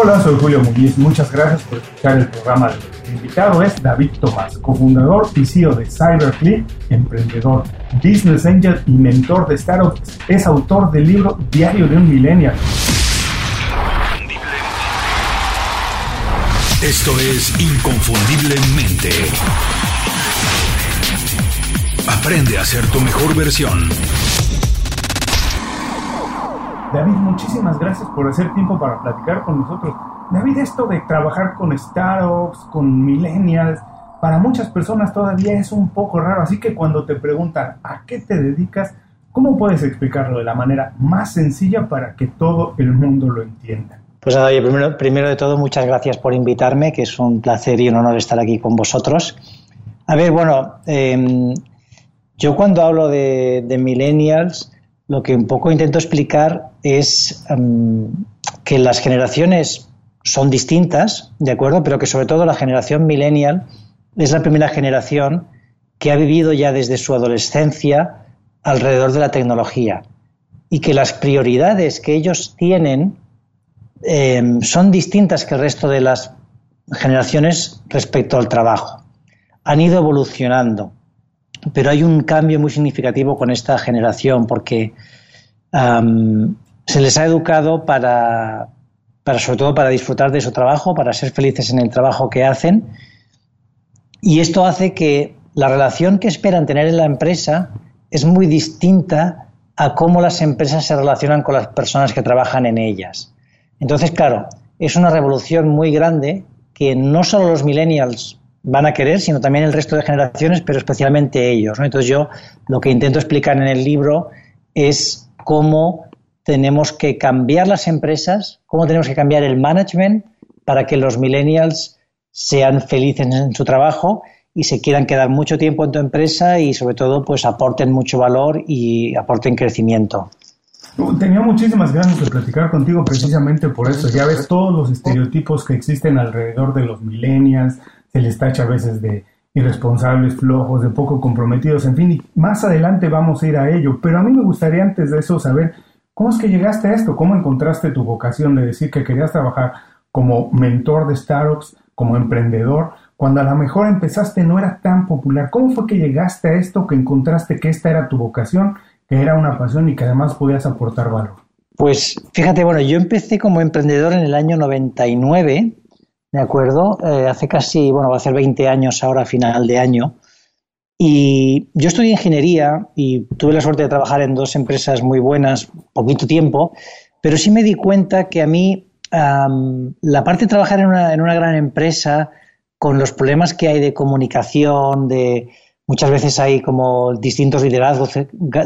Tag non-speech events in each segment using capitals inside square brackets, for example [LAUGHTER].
Hola, soy Julio Muñiz. Muchas gracias por escuchar el programa. El invitado es David Tomás, cofundador y CEO de CyberClick, emprendedor, business angel y mentor de startups. Es autor del libro Diario de un Millennial. Esto es Inconfundiblemente. Aprende a ser tu mejor versión. David, muchísimas gracias por hacer tiempo para platicar con nosotros. David, esto de trabajar con startups, con millennials, para muchas personas todavía es un poco raro. Así que cuando te preguntan a qué te dedicas, ¿cómo puedes explicarlo de la manera más sencilla para que todo el mundo lo entienda? Pues nada, primero, primero de todo, muchas gracias por invitarme, que es un placer y un honor estar aquí con vosotros. A ver, bueno, em, yo cuando hablo de, de millennials, lo que un poco intento explicar es em, que las generaciones son distintas, ¿de acuerdo? Pero que sobre todo la generación millennial es la primera generación que ha vivido ya desde su adolescencia alrededor de la tecnología y que las prioridades que ellos tienen em, son distintas que el resto de las generaciones respecto al trabajo. Han ido evolucionando. Pero hay un cambio muy significativo con esta generación porque se les ha educado para, para, sobre todo, para disfrutar de su trabajo, para ser felices en el trabajo que hacen. Y esto hace que la relación que esperan tener en la empresa es muy distinta a cómo las empresas se relacionan con las personas que trabajan en ellas. Entonces, claro, es una revolución muy grande que no solo los millennials van a querer, sino también el resto de generaciones, pero especialmente ellos. Entonces yo lo que intento explicar en el libro es cómo tenemos que cambiar las empresas, cómo tenemos que cambiar el management para que los millennials sean felices en su trabajo y se quieran quedar mucho tiempo en tu empresa y sobre todo pues aporten mucho valor y aporten crecimiento. Tenía muchísimas ganas de platicar contigo precisamente por eso. Ya ves todos los estereotipos que existen alrededor de los millennials, se les tacha a veces de irresponsables, flojos, de poco comprometidos, en fin, y más adelante vamos a ir a ello. Pero a mí me gustaría antes de eso saber cómo es que llegaste a esto, cómo encontraste tu vocación de decir que querías trabajar como mentor de startups, como emprendedor, cuando a lo mejor empezaste no era tan popular. ¿Cómo fue que llegaste a esto, que encontraste que esta era tu vocación, que era una pasión y que además podías aportar valor? Pues fíjate, bueno, yo empecé como emprendedor en el año 99 ¿de acuerdo? Eh, hace casi, bueno, va a ser 20 años ahora, final de año. Y yo estudié ingeniería y tuve la suerte de trabajar en dos empresas muy buenas, poquito tiempo, pero sí me di cuenta que a mí la parte de trabajar en una, en una, gran empresa, con los problemas que hay de comunicación, de muchas veces hay como distintos liderazgos,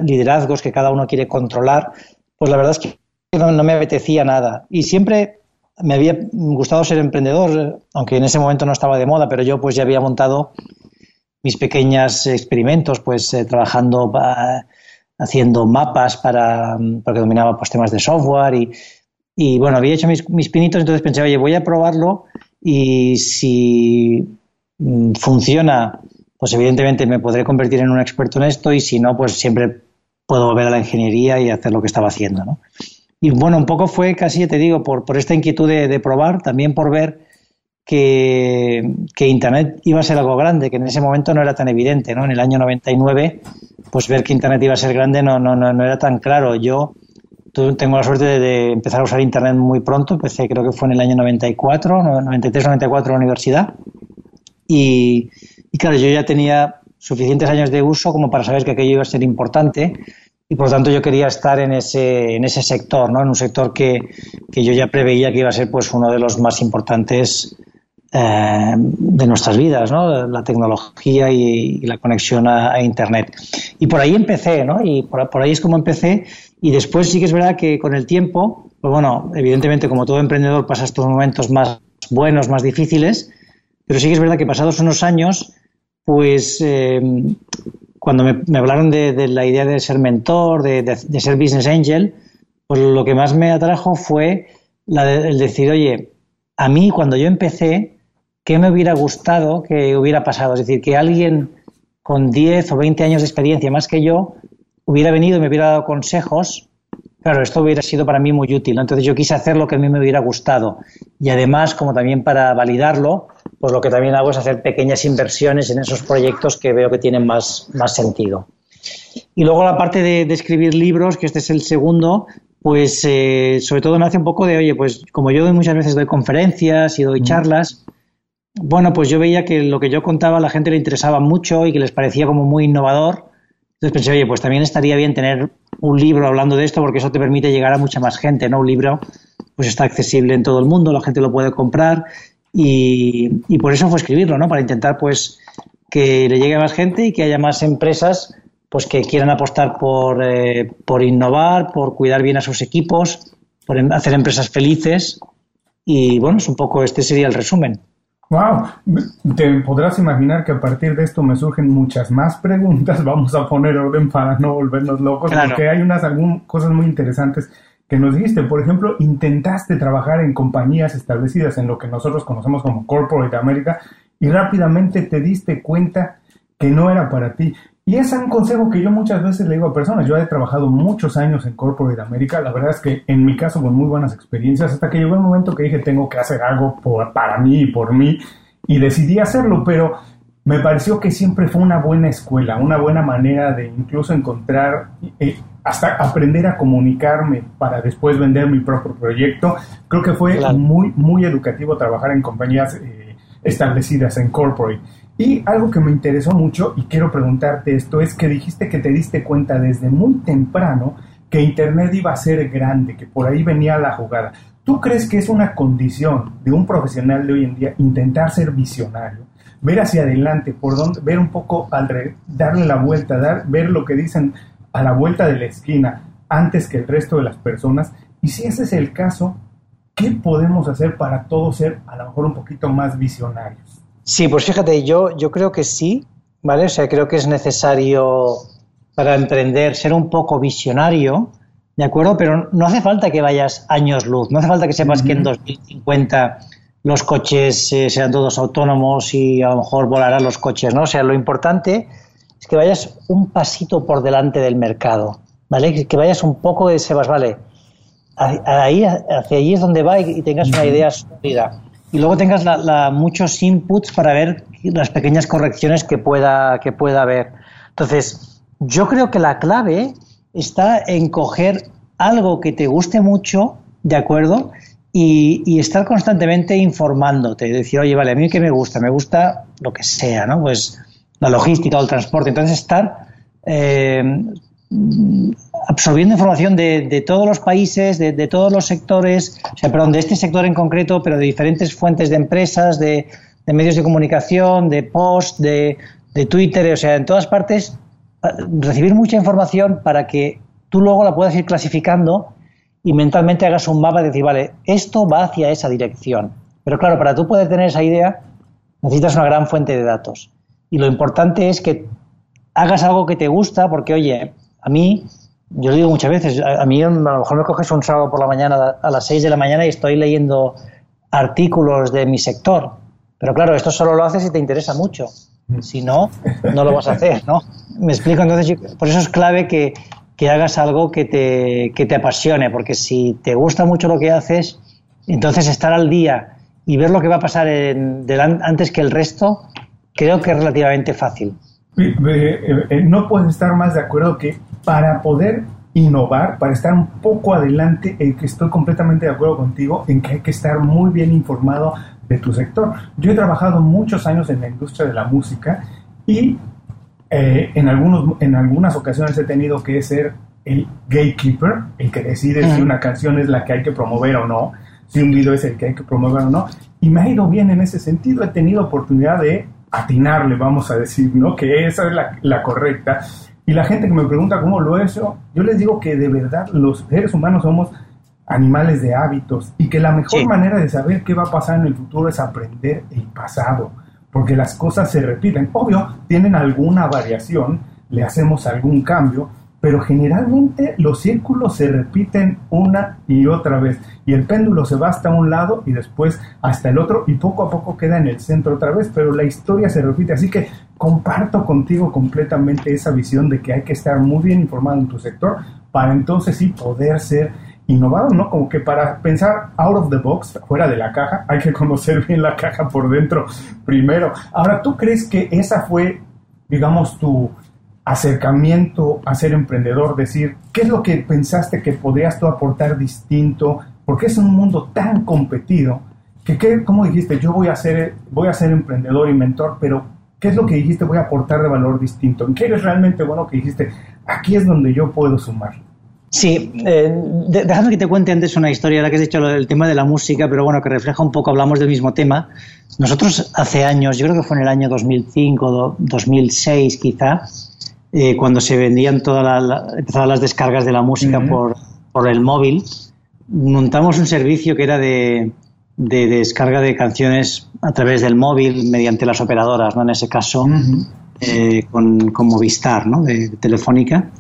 liderazgos que cada uno quiere controlar, pues la verdad es que no, no me apetecía nada. Y siempre me había gustado ser emprendedor, aunque en ese momento no estaba de moda, pero yo pues ya había montado mis pequeños experimentos, pues eh, trabajando, haciendo mapas para, porque dominaba pues, temas de software y, bueno, había hecho mis, mis, pinitos, entonces pensé, oye, voy a probarlo y si mm, funciona, pues evidentemente me podré convertir en un experto en esto y si no, pues siempre puedo volver a la ingeniería y hacer lo que estaba haciendo, ¿no? Y bueno, un poco fue casi, te digo, por, por esta inquietud de, probar, también por ver que, Internet iba a ser algo grande, que en ese momento no era tan evidente, ¿no? En el año 99, pues ver que Internet iba a ser grande no, no, no, no era tan claro. Yo tengo la suerte de, empezar a usar Internet muy pronto, empecé creo que fue en el año 94, 93, 94 en la universidad. Y, y claro, yo ya tenía suficientes años de uso como para saber que aquello iba a ser importante y por lo tanto yo quería estar en ese, en ese sector, ¿no? en un sector que, que yo ya preveía que iba a ser pues uno de los más importantes eh, de nuestras vidas, ¿no? la tecnología y, la conexión a, Internet. Y por ahí empecé, ¿no? y por, ahí es como empecé, y después sí que es verdad que con el tiempo, pues bueno, evidentemente como todo emprendedor pasa estos momentos más buenos, más difíciles, pero sí que es verdad que pasados unos años, pues eh, cuando me, hablaron de, la idea de ser mentor, de, ser business angel, pues lo que más me atrajo fue el decir, oye, a mí cuando yo empecé, ¿qué me hubiera gustado que hubiera pasado? Es decir, que alguien con 10 o 20 años de experiencia más que yo hubiera venido y me hubiera dado consejos claro, esto hubiera sido para mí muy útil. Entonces yo quise hacer lo que a mí me hubiera gustado. Y además, como también para validarlo, pues lo que también hago es hacer pequeñas inversiones en esos proyectos que veo que tienen más, más sentido. Y luego la parte de, escribir libros, que este es el segundo, pues eh, sobre todo me hace un poco de, oye, pues como yo muchas veces doy conferencias y doy charlas, bueno, pues yo veía que lo que yo contaba a la gente le interesaba mucho y que les parecía como muy innovador. Entonces pensé, oye, pues también estaría bien tener un libro hablando de esto porque eso te permite llegar a mucha más gente, ¿no? Un libro pues está accesible en todo el mundo, la gente lo puede comprar y, y por eso fue escribirlo, ¿no? Para intentar pues que le llegue a más gente y que haya más empresas pues que quieran apostar por, eh, por innovar, por cuidar bien a sus equipos, por em, hacer empresas felices y bueno, es un poco este sería el resumen. Wow, te podrás imaginar que a partir de esto me surgen muchas más preguntas. [LAUGHS] Vamos a poner orden para no volvernos locos, porque hay unas cosas muy interesantes que nos dijiste. Por ejemplo, intentaste trabajar en compañías establecidas en lo que nosotros conocemos como Corporate America y rápidamente te diste cuenta que no era para ti. Y es un consejo que yo muchas veces le digo a personas. Yo he trabajado muchos años en Corporate America. La verdad es que en mi caso con muy buenas experiencias hasta que llegó el momento que dije tengo que hacer algo para mí y por mí y decidí hacerlo, pero me pareció que siempre fue una buena escuela, una buena manera de incluso encontrar, eh, hasta aprender a comunicarme para después vender mi propio proyecto. Creo que fue muy, muy educativo trabajar en compañías eh, establecidas en corporate. Y algo que me interesó mucho, y quiero preguntarte esto, es que dijiste que te diste cuenta desde muy temprano que Internet iba a ser grande, que por ahí venía la jugada. ¿Tú crees que es una condición de un profesional de hoy en día intentar ser visionario? Ver hacia adelante, por donde, ver un poco al darle la vuelta, dar, ver lo que dicen a la vuelta de la esquina antes que el resto de las personas. Y si ese es el caso, ¿qué podemos hacer para todos ser a lo mejor un poquito más visionarios? Sí, pues fíjate, yo, yo creo que sí, ¿vale? O sea, creo que es necesario para emprender ser un poco visionario, ¿de acuerdo? Pero no hace falta que vayas años luz, no hace falta que sepas que en 2050 los coches eh, sean todos autónomos y a lo mejor volarán los coches, ¿no? O sea, lo importante es que vayas un pasito por delante del mercado, ¿vale? Que vayas un poco de Sebas, ¿vale? Ahí, hacia allí es donde va y tengas una idea sólida y luego tengas la, muchos inputs para ver las pequeñas correcciones que pueda, que pueda haber. Entonces, yo creo que la clave está en coger algo que te guste mucho, ¿de acuerdo? Y, estar constantemente informándote, decir, oye, vale, a mí que me gusta, me gusta lo que sea, ¿no? Pues la logística o el transporte. Entonces, estar eh, absorbiendo información de, todos los países, de, todos los sectores, o sea, perdón, de este sector en concreto, pero de diferentes fuentes de empresas, de, medios de comunicación, de post, de, Twitter, o sea, en todas partes, recibir mucha información para que tú luego la puedas ir clasificando y mentalmente hagas un mapa de decir, vale, esto va hacia esa dirección. Pero claro, para tú poder tener esa idea, necesitas una gran fuente de datos. Y lo importante es que hagas algo que te gusta, porque, oye, a mí yo lo digo muchas veces, a, mí a lo mejor me coges un sábado por la mañana a las 6 de la mañana y estoy leyendo artículos de mi sector. Pero claro, esto solo lo haces si te interesa mucho. Si no, no lo vas a hacer, ¿no? [LAUGHS] Me explico, entonces, por eso es clave que, hagas algo que te, que te apasione, porque si te gusta mucho lo que haces, entonces estar al día y ver lo que va a pasar antes que el resto, creo que es relativamente fácil. Eh, eh, no puedo estar más de acuerdo que para poder innovar, para estar un poco adelante, eh, que estoy completamente de acuerdo contigo en que hay que estar muy bien informado de tu sector. Yo he trabajado muchos años en la industria de la música y en, algunos, en algunas ocasiones he tenido que ser el gatekeeper, el que decide si una canción es la que hay que promover o no, si un video es el que hay que promover o no. Y me ha ido bien en ese sentido. He tenido oportunidad de atinarle, vamos a decir, ¿no? Que esa es la, correcta. Y la gente que me pregunta cómo lo he hecho, yo les digo que de verdad los seres humanos somos animales de hábitos y que la mejor manera de saber qué va a pasar en el futuro es aprender el pasado, porque las cosas se repiten. Obvio, tienen alguna variación, le hacemos algún cambio, pero generalmente los círculos se repiten una y otra vez y el péndulo se va hasta un lado y después hasta el otro y poco a poco queda en el centro otra vez, pero la historia se repite, así que comparto contigo completamente esa visión de que hay que estar muy bien informado en tu sector para entonces sí poder ser innovado, ¿no? Como que para pensar out of the box, fuera de la caja, hay que conocer bien la caja por dentro primero. Ahora, ¿tú crees que esa fue, digamos, tu acercamiento a ser emprendedor, decir, ¿qué es lo que pensaste que podrías tú aportar distinto? Porque es un mundo tan competido que, ¿qué, ¿cómo dijiste? Yo voy a, ser, voy a ser emprendedor y mentor, pero ¿qué es lo que dijiste? Voy a aportar de valor distinto. ¿En qué eres realmente bueno que dijiste? Aquí es donde yo puedo sumar. Sí, eh, déjame que te cuente antes una historia, la que has dicho el tema de la música, pero bueno, que refleja un poco, hablamos del mismo tema. Nosotros hace años, yo creo que fue en el año 2005, 2006 quizá, eh, cuando se vendían todas la, las descargas de la música por, por, el móvil, montamos un servicio que era de, de, descarga de canciones a través del móvil mediante las operadoras, ¿no? En ese caso, eh, con, con, Movistar, ¿no? De, Telefónica.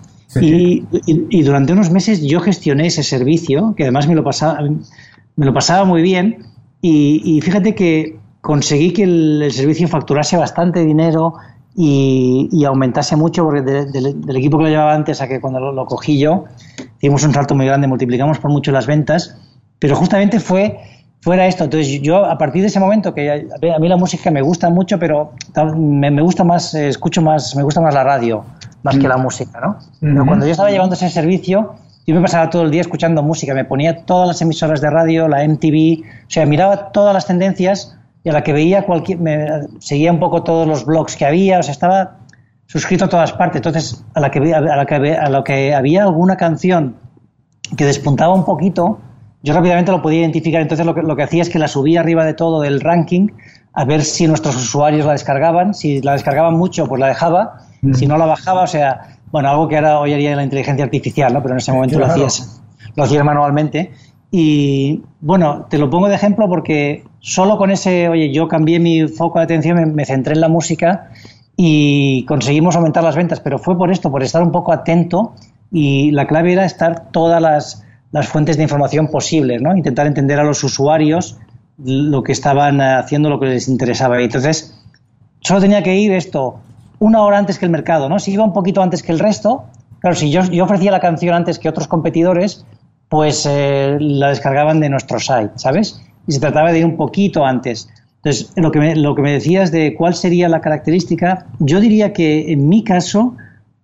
Y, durante unos meses yo gestioné ese servicio, que además me lo pasaba, me lo pasaba muy bien. Y, y fíjate que conseguí que el, servicio facturase bastante dinero, y, aumentase mucho, porque del equipo que lo llevaba antes a que cuando lo, cogí yo, hicimos un salto muy grande, multiplicamos por mucho las ventas, pero justamente fue fuera esto. Entonces yo a partir de ese momento, que a mí la música me gusta mucho, pero me, gusta más, eh, escucho más, me gusta más la radio, más que la mm. música, ¿no? Pero cuando yo estaba llevando ese servicio, yo me pasaba todo el día escuchando música, me ponía todas las emisoras de radio, la MTV, o sea, miraba todas las tendencias y a la que veía cualquier, me, seguía un poco todos los blogs que había, o sea, estaba suscrito a todas partes. Entonces, a la que, a la que, a lo que había alguna canción que despuntaba un poquito, yo rápidamente lo podía identificar. Entonces, lo que, lo que hacía es que la subía arriba de todo del ranking a ver si nuestros usuarios la descargaban. Si la descargaban mucho, pues la dejaba. Mm. Si no la bajaba, o sea, bueno, algo que ahora hoy haría la inteligencia artificial, ¿no? Pero en ese momento lo hacías, lo hacías manualmente. Y bueno, te lo pongo de ejemplo porque solo con ese, oye, yo cambié mi foco de atención, me, centré en la música y conseguimos aumentar las ventas, pero fue por esto, por estar un poco atento y la clave era estar todas las, las fuentes de información posibles, ¿no? Intentar entender a los usuarios lo que estaban haciendo, lo que les interesaba. Y entonces, solo tenía que ir esto una hora antes que el mercado, ¿no? Si iba un poquito antes que el resto, claro, si yo, yo ofrecía la canción antes que otros competidores, pues eh, la descargaban de nuestro site, ¿sabes? Y se trataba de ir un poquito antes. Entonces, lo que, me, lo que me decías de cuál sería la característica, yo diría que en mi caso,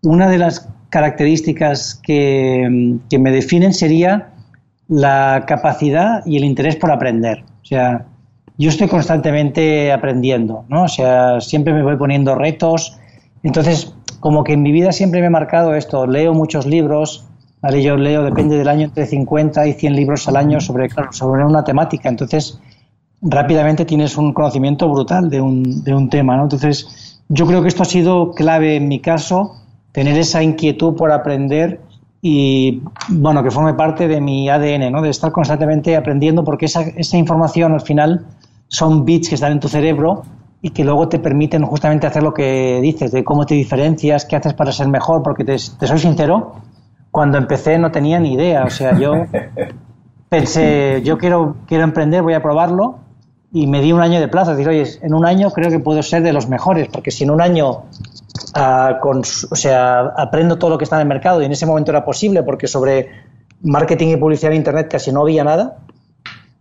una de las características que, que me definen sería la capacidad y el interés por aprender. O sea, yo estoy constantemente aprendiendo, ¿no? O sea, siempre me voy poniendo retos. Entonces, como que en mi vida siempre me he marcado esto, leo muchos libros, ¿vale? Yo leo, depende del año, entre 50 y 100 libros al año sobre, claro, sobre una temática. Entonces, rápidamente tienes un conocimiento brutal de un, de un tema, ¿no? Entonces, yo creo que esto ha sido clave en mi caso, tener esa inquietud por aprender y, bueno, que forme parte de mi ADN, ¿no? De estar constantemente aprendiendo porque esa, esa información al final son bits que están en tu cerebro y que luego te permiten justamente hacer lo que dices, de cómo te diferencias, qué haces para ser mejor, porque te, te soy sincero, cuando empecé no tenía ni idea. O sea, yo [LAUGHS] pensé, yo quiero, quiero emprender, voy a probarlo y me di un año de plazo. Decir, oye, en un año creo que puedo ser de los mejores, porque si en un año ah, con, o sea, aprendo todo lo que está en el mercado y en ese momento era posible porque sobre marketing y publicidad en Internet casi no había nada.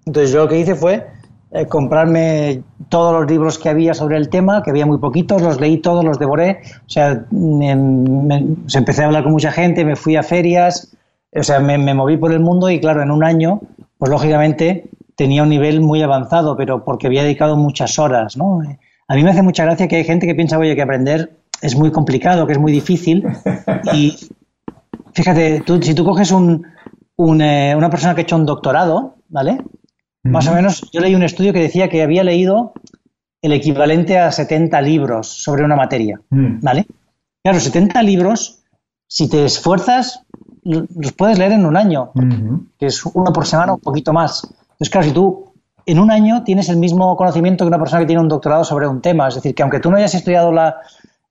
Entonces yo lo que hice fue eh, comprarme todos los libros que había sobre el tema, que había muy poquitos, los leí todos, los devoré, o sea, me, empecé a hablar con mucha gente, me fui a ferias, o sea, me, moví por el mundo y claro, en un año, pues lógicamente tenía un nivel muy avanzado, pero porque había dedicado muchas horas, ¿no? A mí me hace mucha gracia que hay gente que piensa, oye, que aprender es muy complicado, que es muy difícil y fíjate, tú, si tú coges un, eh, una persona que ha hecho un doctorado, ¿vale? Más o menos, yo leí un estudio que decía que había leído el equivalente a 70 libros sobre una materia, mm. ¿vale? Claro, 70 libros, si te esfuerzas, los puedes leer en un año, que es uno por semana, un poquito más. Entonces, claro, si tú en un año tienes el mismo conocimiento que una persona que tiene un doctorado sobre un tema, es decir, que aunque tú no hayas estudiado la,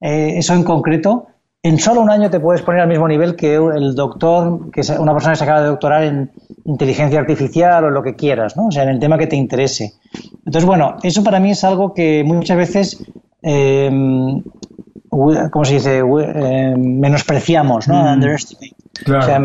eh, eso en concreto, en solo un año te puedes poner al mismo nivel que el doctor, que es una persona que se acaba de doctorar en inteligencia artificial o lo que quieras, ¿no? O sea, en el tema que te interese. Entonces, bueno, eso para mí es algo que muchas veces, eh, ¿cómo se dice? Eh, menospreciamos, ¿no? Mm. O sea,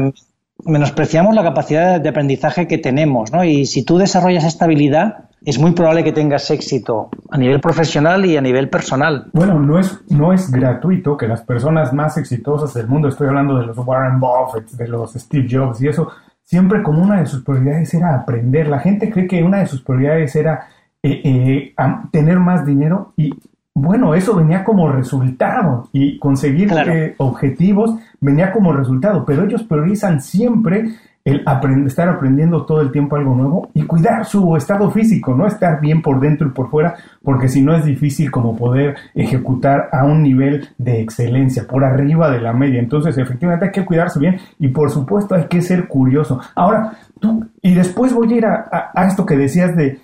menospreciamos la capacidad de aprendizaje que tenemos, ¿no? Y si tú desarrollas esta habilidad, es muy probable que tengas éxito a nivel profesional y a nivel personal. Bueno, no es, no es gratuito que las personas más exitosas del mundo, estoy hablando de los Warren Buffett, de los Steve Jobs y eso, siempre como una de sus prioridades era aprender. La gente cree que una de sus prioridades era eh, eh, tener más dinero y bueno, eso venía como resultado y conseguir eh, objetivos venía como resultado, pero ellos priorizan siempre el estar aprendiendo todo el tiempo algo nuevo y cuidar su estado físico, no estar bien por dentro y por fuera, porque si no es difícil como poder ejecutar a un nivel de excelencia, por arriba de la media. Entonces, efectivamente hay que cuidarse bien y por supuesto hay que ser curioso. Ahora, tú, y después voy a ir a, a esto que decías de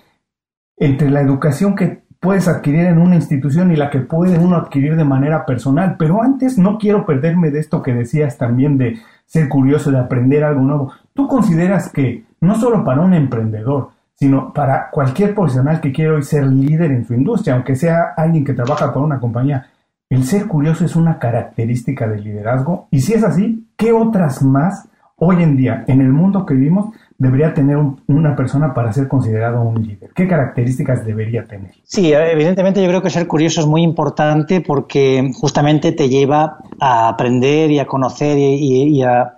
entre la educación que puedes adquirir en una institución y la que puede uno adquirir de manera personal, pero antes no quiero perderme de esto que decías también de ser curioso, de aprender algo nuevo. ¿Tú consideras que no solo para un emprendedor, sino para cualquier profesional que quiera hoy ser líder en su industria, aunque sea alguien que trabaja con una compañía, el ser curioso es una característica del liderazgo? Y si es así, ¿qué otras más hoy en día, en el mundo que vivimos, debería tener una persona para ser considerado un líder? ¿Qué características debería tener? Sí, evidentemente yo creo que ser curioso es muy importante porque justamente te lleva a aprender y a conocer y a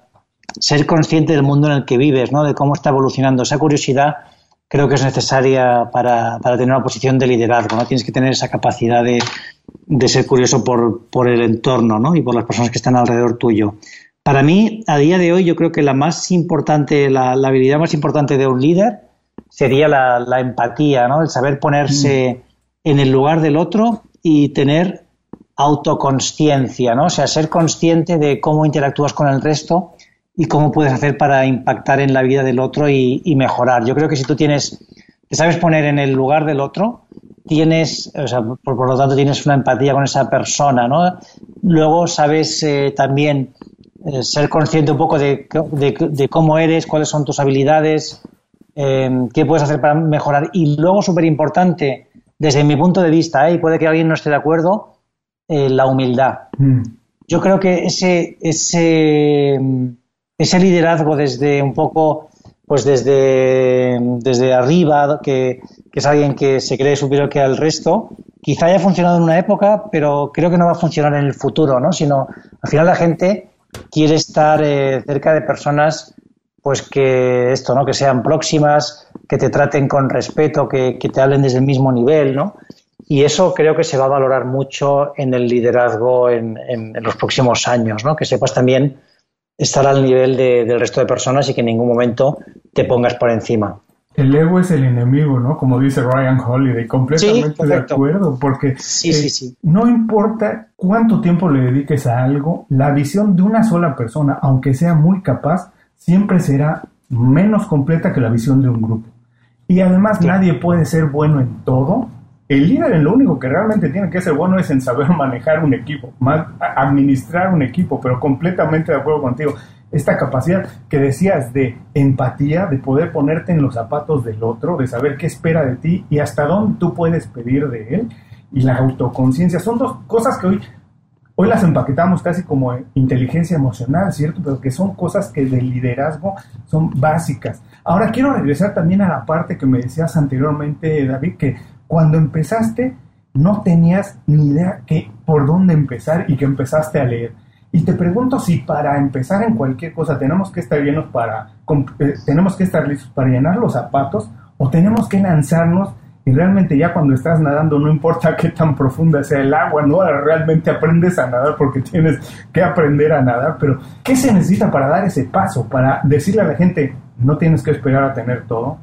ser consciente del mundo en el que vives, ¿no? de cómo está evolucionando. Esa curiosidad creo que es necesaria para, para tener una posición de liderazgo. ¿no? Tienes que tener esa capacidad de, de ser curioso por, por, el entorno ¿no? y por las personas que están alrededor tuyo. Para mí, a día de hoy, yo creo que la más importante, la, la habilidad más importante de un líder sería la, la empatía, ¿no? el saber ponerse mm. en el lugar del otro y tener autoconsciencia, ¿no? o sea, ser consciente de cómo interactúas con el resto y cómo puedes hacer para impactar en la vida del otro y, mejorar. Yo creo que si tú tienes, te sabes poner en el lugar del otro, tienes, o sea, por, lo tanto tienes una empatía con esa persona, ¿no? Luego sabes eh, también eh, ser consciente un poco de, cómo eres, cuáles son tus habilidades, em, qué puedes hacer para mejorar. Y luego, súper importante, desde mi punto de vista, ¿eh? y puede que alguien no esté de acuerdo, la humildad. Mm. Yo creo que ese, ese ese liderazgo desde un poco, pues desde, desde arriba, que, es alguien que se cree superior que al resto, quizá haya funcionado en una época, pero creo que no va a funcionar en el futuro, ¿no? Sino, al final la gente quiere estar eh, cerca de personas pues que esto, ¿no? Que sean próximas, que te traten con respeto, que, te hablen desde el mismo nivel, ¿no? Y eso creo que se va a valorar mucho en el liderazgo en, en los próximos años, ¿no? Que sepas también estar al nivel del resto de personas y que en ningún momento te pongas por encima. El ego es el enemigo, ¿no? Como dice Ryan Holiday, completamente de acuerdo, porque eh, no importa cuánto tiempo le dediques a algo, la visión de una sola persona, aunque sea muy capaz, siempre será menos completa que la visión de un grupo. Y además nadie puede ser bueno en todo el líder en lo único que realmente tiene que ser bueno es en saber manejar un equipo, administrar un equipo, pero completamente de acuerdo contigo. Esta capacidad que decías de empatía, de poder ponerte en los zapatos del otro, de saber qué espera de ti y hasta dónde tú puedes pedir de él, y la autoconciencia, son dos cosas que hoy, hoy las empaquetamos casi como inteligencia emocional, ¿cierto? Pero que son cosas que del liderazgo son básicas. Ahora quiero regresar también a la parte que me decías anteriormente, David, que cuando empezaste no tenías ni idea que, por dónde empezar y que empezaste a leer. Y te pregunto si para empezar en cualquier cosa tenemos que estar llenos para, eh, tenemos que estar listos para llenar los zapatos o tenemos que lanzarnos y realmente ya cuando estás nadando no importa [LAUGHS] qué tan profunda sea el agua, ¿no? Realmente aprendes a nadar porque tienes que aprender a nadar, pero ¿qué se necesita para dar ese paso? Para decirle a la gente, no tienes que esperar a tener todo,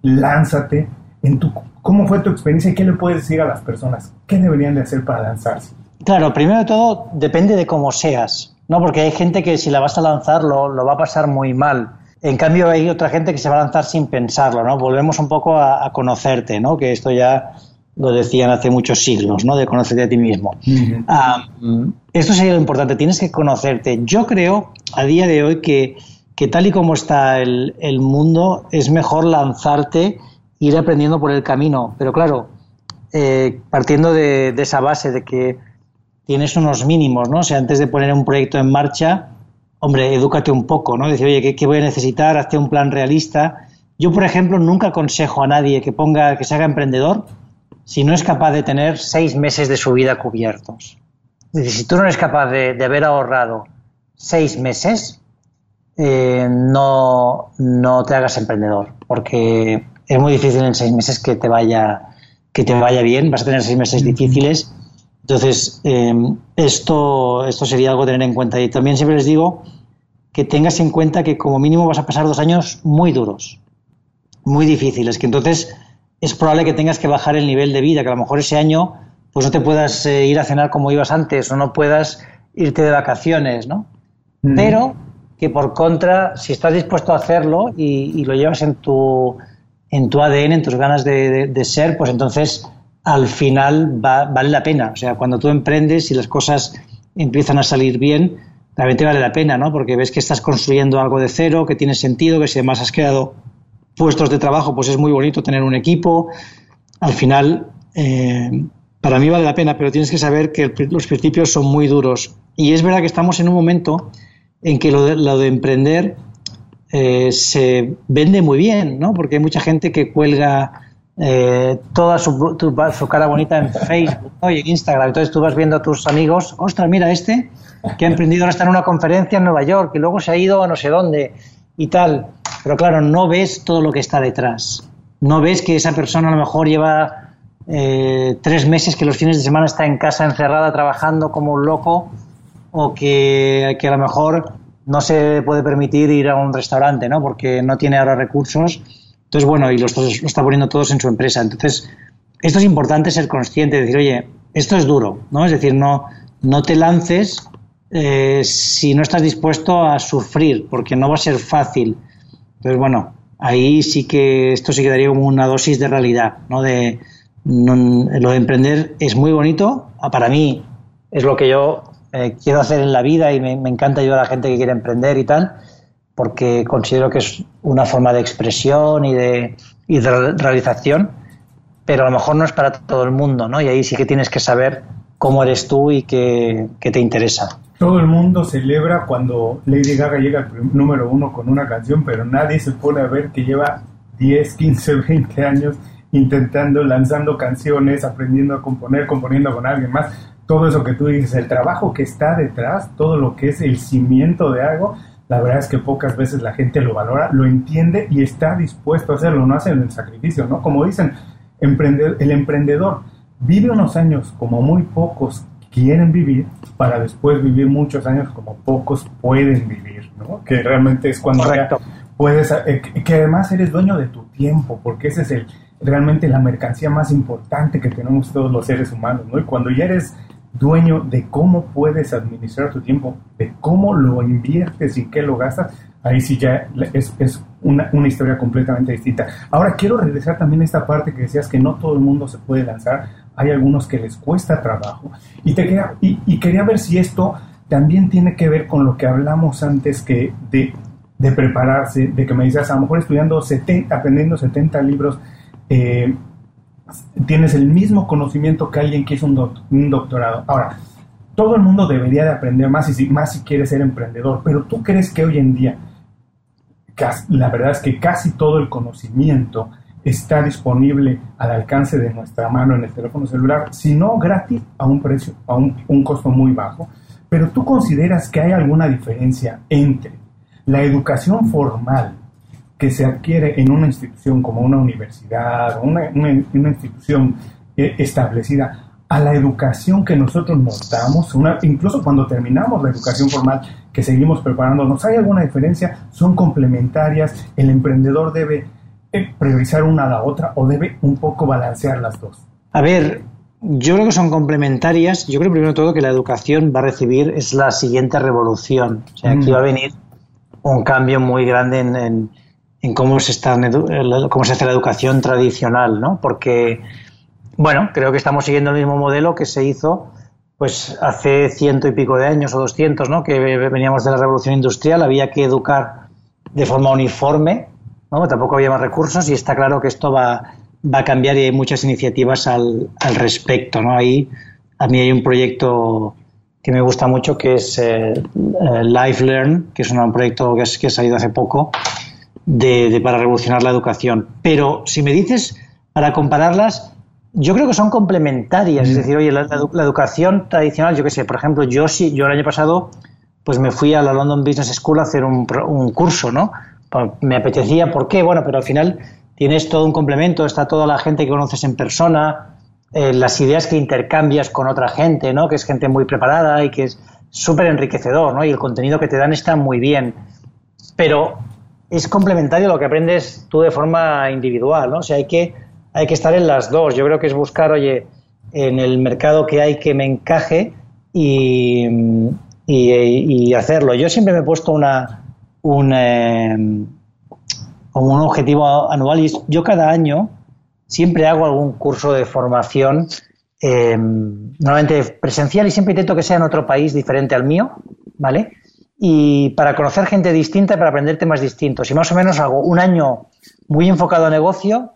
lánzate en tu ¿Cómo fue tu experiencia y qué le puedes decir a las personas? ¿Qué deberían de hacer para lanzarse? Claro, primero de todo depende de cómo seas, ¿no? Porque hay gente que si la vas a lanzar lo, va a pasar muy mal. En cambio hay otra gente que se va a lanzar sin pensarlo, ¿no? Volvemos un poco a, conocerte, ¿no? Que esto ya lo decían hace muchos siglos, ¿no? De conocerte a ti mismo. Ah, esto sería lo importante, tienes que conocerte. Yo creo a día de hoy que, tal y como está el, mundo, es mejor lanzarte, ir aprendiendo por el camino. Pero claro, eh, partiendo de, esa base de que tienes unos mínimos, ¿no? O sea, antes de poner un proyecto en marcha, hombre, edúcate un poco, ¿no? Decir, oye, ¿qué, ¿qué, voy a necesitar? Hazte un plan realista. Yo, por ejemplo, nunca aconsejo a nadie que ponga, que se haga emprendedor si no es capaz de tener seis meses de su vida cubiertos. Es decir, si tú no eres capaz de, haber ahorrado seis meses, eh, no, no te hagas emprendedor, porque es muy difícil en seis meses que te vaya, que te vaya bien, vas a tener seis meses difíciles. Entonces, eh, esto, esto sería algo a tener en cuenta. Y también siempre les digo que tengas en cuenta que como mínimo vas a pasar dos años muy duros, muy difíciles, que entonces es probable que tengas que bajar el nivel de vida, que a lo mejor ese año pues no te puedas eh, ir a cenar como ibas antes o no puedas irte de vacaciones, ¿no? Pero que por contra, si estás dispuesto a hacerlo y, lo llevas en tu, en tu ADN, en tus ganas de, ser, pues entonces al final vale la pena. O sea, cuando tú emprendes y las cosas empiezan a salir bien, realmente vale la pena, ¿no? Porque ves que estás construyendo algo de cero, que tiene sentido, que si además has creado puestos de trabajo, pues es muy bonito tener un equipo. Al final, eh, para mí vale la pena, pero tienes que saber que los principios son muy duros. Y es verdad que estamos en un momento en que lo de, emprender eh, se vende muy bien, ¿no? Porque hay mucha gente que cuelga eh, toda su, cara bonita en Facebook y en Instagram. Entonces tú vas viendo a tus amigos, ostras, mira este que ha emprendido ahora está en una conferencia en Nueva York y luego se ha ido a no sé dónde y tal. Pero claro, no ves todo lo que está detrás. No ves que esa persona a lo mejor lleva eh, tres meses que los fines de semana está en casa encerrada trabajando como un loco o que, a lo mejor no se puede permitir ir a un restaurante, ¿no? Porque no tiene ahora recursos. Entonces, bueno, y lo está poniendo todos en su empresa. Entonces, esto es importante ser consciente, decir, oye, esto es duro, ¿no? Es decir, no, no te lances eh, si no estás dispuesto a sufrir, porque no va a ser fácil. Entonces, bueno, ahí sí que esto sí quedaría como una dosis de realidad, ¿no? De lo de emprender es muy bonito, para mí es lo que yo eh, quiero hacer en la vida y me, encanta ayudar a la gente que quiere emprender y tal, porque considero que es una forma de expresión y de, y de realización, pero a lo mejor no es para todo el mundo, ¿no? Y ahí sí que tienes que saber cómo eres tú y qué, qué te interesa. Todo el mundo celebra cuando Lady Gaga llega al número uno con una canción, pero nadie se pone a ver que lleva 10, 15, 20 años intentando, lanzando canciones, aprendiendo a componer, componiendo con alguien más. Todo eso que tú dices, el trabajo que está detrás, todo lo que es el cimiento de algo, la verdad es que pocas veces la gente lo valora, lo entiende y está dispuesto a hacerlo, no hacen el sacrificio, ¿no? Como dicen, el emprendedor vive unos años como muy pocos quieren vivir para después vivir muchos años como pocos pueden vivir, ¿no? Que realmente es cuando puedes, eh, que además eres dueño de tu tiempo, porque ese es el realmente la mercancía más importante que tenemos todos los seres humanos, ¿no? Y cuando ya eres dueño de cómo puedes administrar tu tiempo, de cómo lo inviertes y qué lo gastas, ahí sí ya es, es una, una, historia completamente distinta. Ahora quiero regresar también a esta parte que decías que no todo el mundo se puede lanzar hay algunos que les cuesta trabajo. Y, te quería, y, quería ver si esto también tiene que ver con lo que hablamos antes que de, de prepararse, de que me decías, a lo mejor estudiando 70, aprendiendo 70 libros, eh, tienes el mismo conocimiento que alguien que hizo un, un, doctorado. Ahora, todo el mundo debería de aprender más y si, más si quiere ser emprendedor, pero tú crees que hoy en día, la verdad es que casi todo el conocimiento está disponible al alcance de nuestra mano en el teléfono celular, si no gratis, a un precio, a un, costo muy bajo. Pero tú consideras que hay alguna diferencia entre la educación formal que se adquiere en una institución como una universidad o una, institución eh, establecida a la educación que nosotros nos damos, una, incluso cuando terminamos la educación formal, que seguimos preparándonos, ¿hay alguna diferencia? ¿Son complementarias? ¿El emprendedor debe priorizar una a la otra o debe un poco balancear las dos? A ver, yo creo que son complementarias. Yo creo primero todo que la educación va a recibir es la siguiente revolución. O sea, aquí mm. va a venir un cambio muy grande en, en, cómo, se está, cómo se hace la educación tradicional, ¿no? Porque Bueno, creo que estamos siguiendo el mismo modelo que se hizo pues hace ciento y pico de años o doscientos, ¿no? Que veníamos de la revolución industrial, había que educar de forma uniforme, ¿no? Tampoco había más recursos y está claro que esto va, va a cambiar y hay muchas iniciativas al, al respecto, ¿no? Ahí a mí hay un proyecto que me gusta mucho que es eh, eh, Life Learn, que es un proyecto que, es, que ha salido hace poco de, para revolucionar la educación. Pero si me dices, para compararlas, yo creo que son complementarias. Es mm. decir, oye, la, educación tradicional, yo qué sé, por ejemplo, yo sí, yo el año pasado pues me fui a la London Business School a hacer un, un curso, ¿no? Me apetecía, ¿por qué? Bueno, pero al final tienes todo un complemento, está toda la gente que conoces en persona, eh, las ideas que intercambias con otra gente, ¿no? Que es gente muy preparada y que es súper enriquecedor, ¿no? Y el contenido que te dan está muy bien. Pero es complementario lo que aprendes tú de forma individual, ¿no? O sea, hay que, hay que estar en las dos. Yo creo que es buscar, oye, en el mercado que hay que me encaje y, y, hacerlo. Yo siempre me he puesto una, un, eh, como un objetivo anual y yo cada año siempre hago algún curso de formación, eh, normalmente presencial y siempre intento que sea en otro país diferente al mío, ¿vale? Y para conocer gente distinta y para aprender temas distintos. Y más o menos hago un año muy enfocado a negocio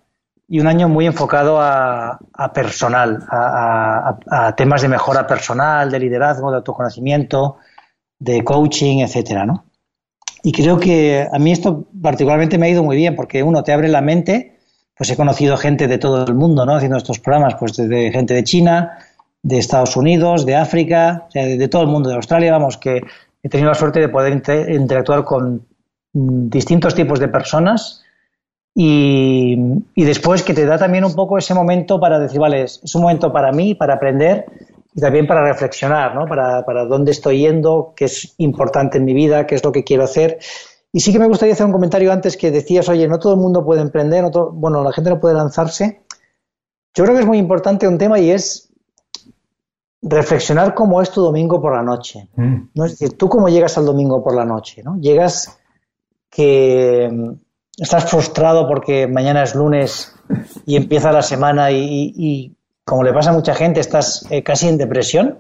y un año muy enfocado a, personal, a, temas de mejora personal, de liderazgo, de autoconocimiento, de coaching, etcétera, ¿no? Y creo que a mí esto particularmente me ha ido muy bien porque uno te abre la mente pues he conocido gente de todo el mundo, ¿no? Haciendo estos programas, pues desde gente de China, de Estados Unidos, de África, de, todo el mundo, de Australia, vamos, que he tenido la suerte de poder interactuar con mm, distintos tipos de personas y, después que te da también un poco ese momento para decir, vale, es, un momento para mí, para aprender y también para reflexionar, ¿no? Para, para dónde estoy yendo, qué es importante en mi vida, qué es lo que quiero hacer y sí que me gustaría hacer un comentario antes que decías, oye, no todo el mundo puede emprender, bueno, la gente no puede lanzarse. Yo creo que es muy importante un tema y es reflexionar cómo es tu domingo por la noche. Mm. ¿no? Es decir, tú cómo llegas al domingo por la noche, ¿no? Llegas que mm, estás frustrado porque mañana es lunes y empieza la semana y, como le pasa a mucha gente, estás eh, casi en depresión.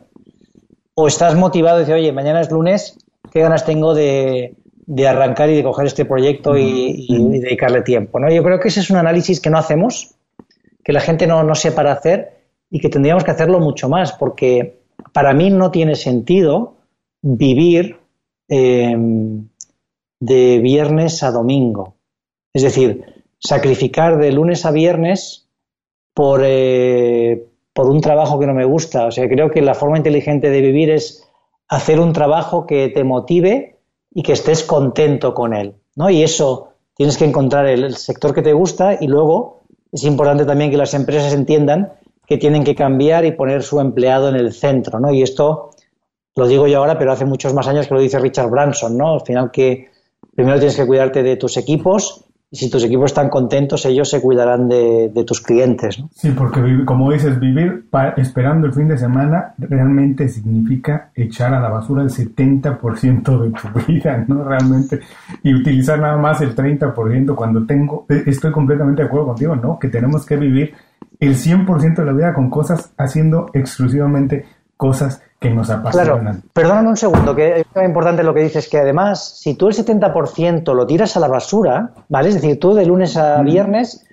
O estás motivado y dices, oye, mañana es lunes, ¿qué ganas tengo de, de arrancar y de coger este proyecto y, dedicarle tiempo. ¿no? Yo creo que ese es un análisis que no hacemos, que la gente no, no para hacer y que tendríamos que hacerlo mucho más, porque para mí no tiene sentido vivir em, de viernes a domingo. Es decir, sacrificar de lunes a viernes por, eh, por un trabajo que no me gusta. O sea, creo que la forma inteligente de vivir es hacer un trabajo que te motive y que estés contento con él, ¿no? Y eso tienes que encontrar el, sector que te gusta y luego es importante también que las empresas entiendan que tienen que cambiar y poner su empleado en el centro, ¿no? Y esto lo digo yo ahora, pero hace muchos más años que lo dice Richard Branson, ¿no? Al final que primero tienes que cuidarte de tus equipos y si tus equipos están contentos, ellos se cuidarán de, tus clientes. ¿no? Sí, porque como dices, vivir esperando el fin de semana realmente significa echar a la basura el 70% de tu [LAUGHS] vida, ¿no? Realmente. Y utilizar nada más el 30% cuando tengo, estoy completamente de acuerdo contigo, ¿no? Que tenemos que vivir el 100% de la vida con cosas, haciendo exclusivamente cosas que nos apasionan. Claro, perdóname un segundo, que es muy importante lo que dices, que además, si tú el 70% lo tiras a la basura, ¿vale? Es decir, tú de lunes a viernes,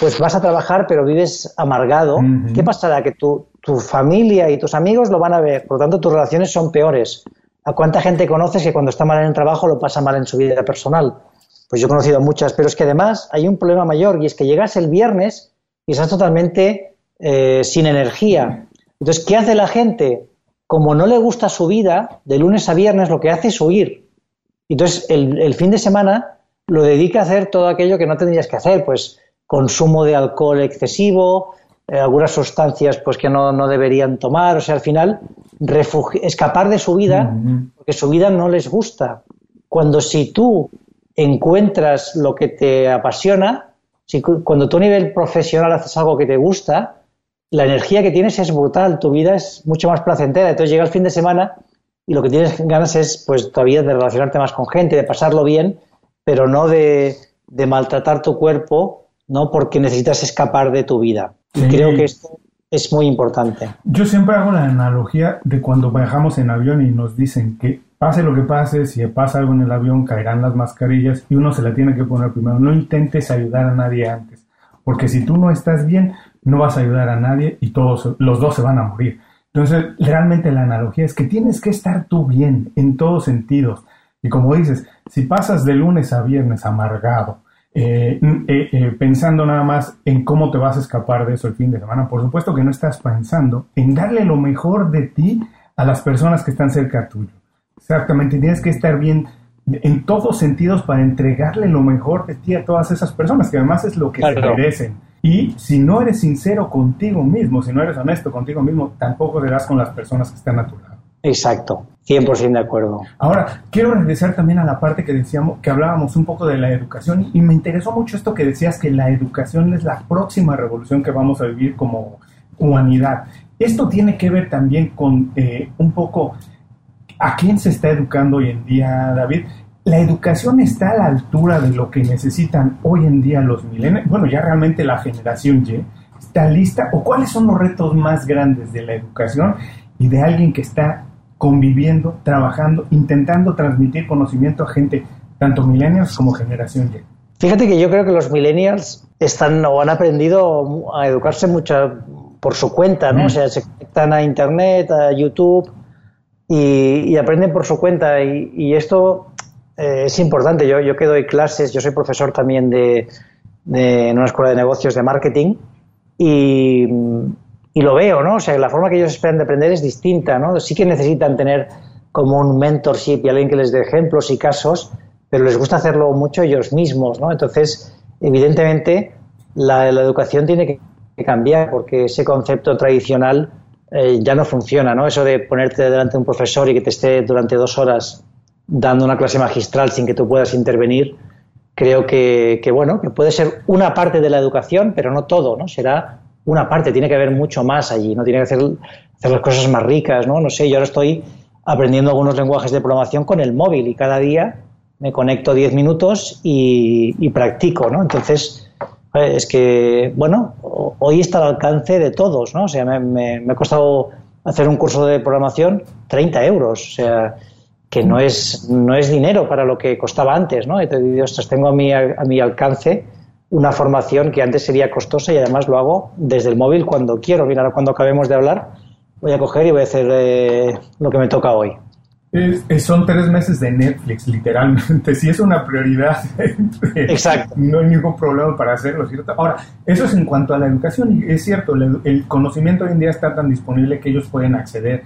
pues vas a trabajar, pero vives amargado, ¿qué pasará? Que tu, tu familia y tus amigos lo van a ver, por lo tanto tus relaciones son peores. ¿A cuánta gente conoces que cuando está mal en el trabajo lo pasa mal en su vida personal? Pues yo he conocido muchas, pero es que además hay un problema mayor y es que llegas el viernes y estás totalmente eh, sin energía. Entonces, ¿qué hace la gente? como no le gusta su vida, de lunes a viernes lo que hace es huir. Entonces, el, fin de semana lo dedica a hacer todo aquello que no tendrías que hacer, pues consumo de alcohol excesivo, eh, algunas sustancias pues que no, deberían tomar, o sea, al final escapar de su vida, porque su vida no les gusta. Cuando si tú encuentras lo que te apasiona, si, cuando tú a nivel profesional haces algo que te gusta, la energía que tienes es brutal, tu vida es mucho más placentera. Entonces llega el fin de semana y lo que tienes ganas es, pues, todavía de relacionarte más con gente, de pasarlo bien, pero no de, maltratar tu cuerpo, ¿no? Porque necesitas escapar de tu vida. Y creo que esto es muy importante. Yo siempre hago la analogía de cuando viajamos en avión y nos dicen que pase lo que pase, si pasa algo en el avión, caerán las mascarillas y uno se la tiene que poner primero. No intentes ayudar a nadie antes, porque si tú no estás bien, no vas a ayudar a nadie y todos los dos se van a morir. Entonces, realmente la analogía es que tienes que estar tú bien en todos sentidos. Y como dices, si pasas de lunes a viernes amargado, eh, eh, eh, pensando nada más en cómo te vas a escapar de eso el fin de semana, por supuesto que no estás pensando en darle lo mejor de ti a las personas que están cerca tuyo. Exactamente, tienes que estar bien en todos sentidos para entregarle lo mejor de ti a todas esas personas, que además es lo que se merecen. Y si no eres sincero contigo mismo, si no eres honesto contigo mismo, tampoco serás con las personas que están a tu lado. Exacto, 100% de acuerdo. Ahora, quiero regresar también a la parte que decíamos, que hablábamos un poco de la educación y me interesó mucho esto que decías que la educación es la próxima revolución que vamos a vivir como humanidad. Esto tiene que ver también con eh, un poco a quién se está educando hoy en día, David. La educación está a la altura de lo que necesitan hoy en día los milenios, bueno, ya realmente la generación Y está lista, o cuáles son los retos más grandes de la educación y de alguien que está conviviendo, trabajando, intentando transmitir conocimiento a gente, tanto millennials como generación Y. Fíjate que yo creo que los millennials están o han aprendido a educarse mucho por su cuenta, ¿no? Mm. O sea, se conectan a Internet, a YouTube y, aprenden por su cuenta. Y, esto eh, es importante. Yo, yo que doy clases, yo soy profesor también de, de, en una escuela de negocios de marketing y y lo veo, ¿no? O sea, la forma que ellos esperan de aprender es distinta, ¿no? Sí que necesitan tener como un mentorship y alguien que les dé ejemplos y casos, pero les gusta hacerlo mucho ellos mismos, ¿no? Entonces, evidentemente, la, educación tiene que cambiar porque ese concepto tradicional eh, ya no funciona, ¿no? Eso de ponerte delante de un profesor y que te esté durante dos horas dando una clase magistral sin que tú puedas intervenir, creo que, bueno, que puede ser una parte de la educación, pero no todo, ¿no? Será una parte, tiene que haber mucho más allí, ¿no? Tiene que hacer, hacer las cosas más ricas, ¿no? No sé, yo ahora estoy aprendiendo algunos lenguajes de programación con el móvil y cada día me conecto 10 minutos y, practico, ¿no? Entonces, es que, bueno, hoy está al alcance de todos, ¿no? O sea, me, ha costado hacer un curso de programación 30 euros, o sea, que no es, no es dinero para lo que costaba antes, ¿no? Te digo, tengo a mi, a mi alcance una formación que antes sería costosa y además lo hago desde el móvil cuando quiero. Mira, cuando acabemos de hablar, voy a coger y voy a hacer eh, lo que me toca hoy. Son tres meses de Netflix, literalmente. [LAUGHS] Si es una prioridad, [LAUGHS] Exacto. no hay ningún problema para hacerlo, ¿cierto? Ahora, eso es en cuanto a la educación. Y es cierto, el, conocimiento hoy en día está tan disponible que ellos pueden acceder,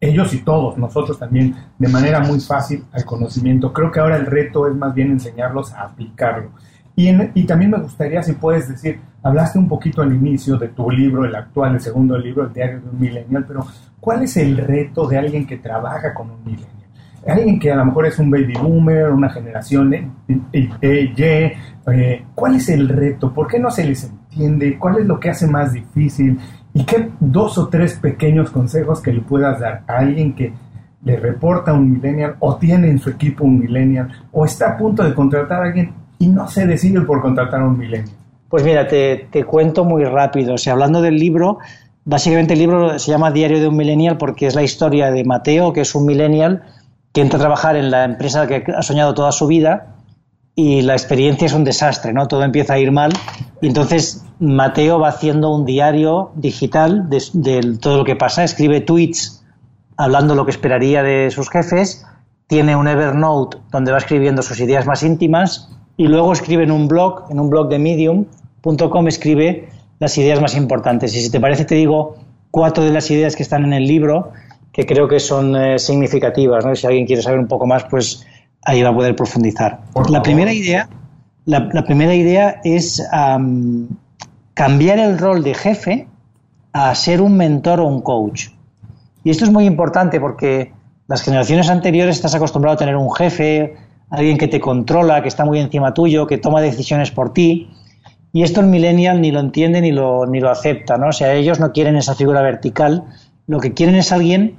ellos y todos, nosotros también, de manera muy fácil al conocimiento. Creo que ahora el reto es más bien enseñarlos a aplicarlo. Y, también me gustaría, si puedes decir, hablaste un poquito al inicio de tu libro, el actual, el segundo libro, El diario de un millennial, pero ¿cuál es el reto de alguien que trabaja con un millennial? Alguien que a lo mejor es un baby boomer, una generación Y, eh, ¿cuál es el reto? ¿Por qué no se les entiende? ¿Cuál es lo que hace más difícil? ¿Y qué dos o tres pequeños consejos que le puedas dar a alguien que le reporta un millennial o tiene en su equipo un millennial o está a punto de contratar a alguien y no se decide por contratar a un milenio? Pues mira, te, cuento muy rápido. O sea, hablando del libro, básicamente el libro se llama Diario de un Millennial porque es la historia de Mateo, que es un millennial que entra a trabajar en la empresa que ha soñado toda su vida y la experiencia es un desastre, ¿no? Todo empieza a ir mal. Y entonces Mateo va haciendo un diario digital de, de todo lo que pasa, escribe tweets hablando lo que esperaría de sus jefes, tiene un Evernote donde va escribiendo sus ideas más íntimas y luego escribe en un blog, en un blog de medium.com, escribe las ideas más importantes. Y si te parece, te digo cuatro de las ideas que están en el libro que creo que son eh, significativas. ¿no? Si alguien quiere saber un poco más, pues ahí va a poder profundizar. La primera idea, la, primera idea es cambiar el rol de jefe a ser un mentor o un coach. Y esto es muy importante porque las generaciones anteriores estás acostumbrado a tener un jefe, alguien que te controla, que está muy encima tuyo, que toma decisiones por ti. Y esto el millennial ni lo entiende ni lo, ni lo acepta, ¿no? O sea, ellos no quieren esa figura vertical, lo que quieren es alguien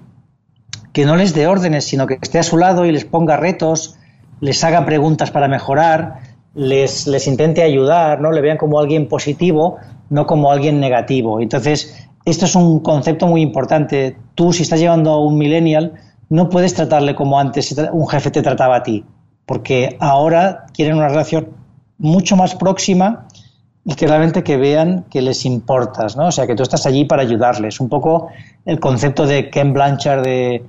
que no les dé órdenes, sino que esté a su lado y les ponga retos, les haga preguntas para mejorar, les, les intente ayudar, ¿no? Le vean como alguien positivo, no como alguien negativo. Entonces, esto es un concepto muy importante. Tú, si estás llevando a un millennial, no puedes tratarle como antes un jefe te trataba a ti, porque ahora quieren una relación mucho más próxima y que realmente que vean que les importas, ¿no? O sea, que tú estás allí para ayudarles. Un poco el concepto de Ken Blanchard de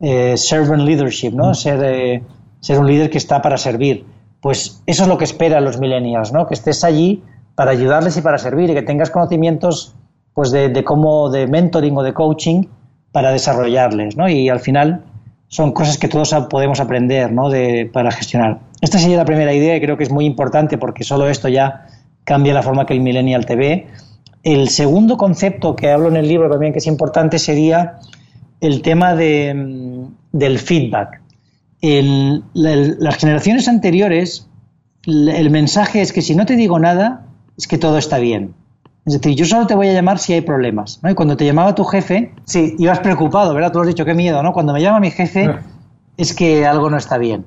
eh, servant leadership, ¿no? Mm. Ser, eh, ser un líder que está para servir. Pues eso es lo que esperan los millennials, ¿no? Que estés allí para ayudarles y para servir y que tengas conocimientos pues de, de cómo de mentoring o de coaching para desarrollarles, ¿no? Y al final son cosas que todos podemos aprender, ¿no? Para gestionar. Esta sería la primera idea y creo que es muy importante porque solo esto ya cambia la forma que el millennial te ve. El segundo concepto que hablo en el libro también que es importante sería el tema de, mm, del feedback. En las generaciones anteriores, el mensaje es que si no te digo nada, es que todo está bien. Es decir, yo solo te voy a llamar si hay problemas. ¿no? Y cuando te llamaba tu jefe, sí, ibas preocupado, ¿verdad? Tú lo has dicho, qué miedo, ¿no? Cuando me llama mi jefe, ah. es que algo no está bien.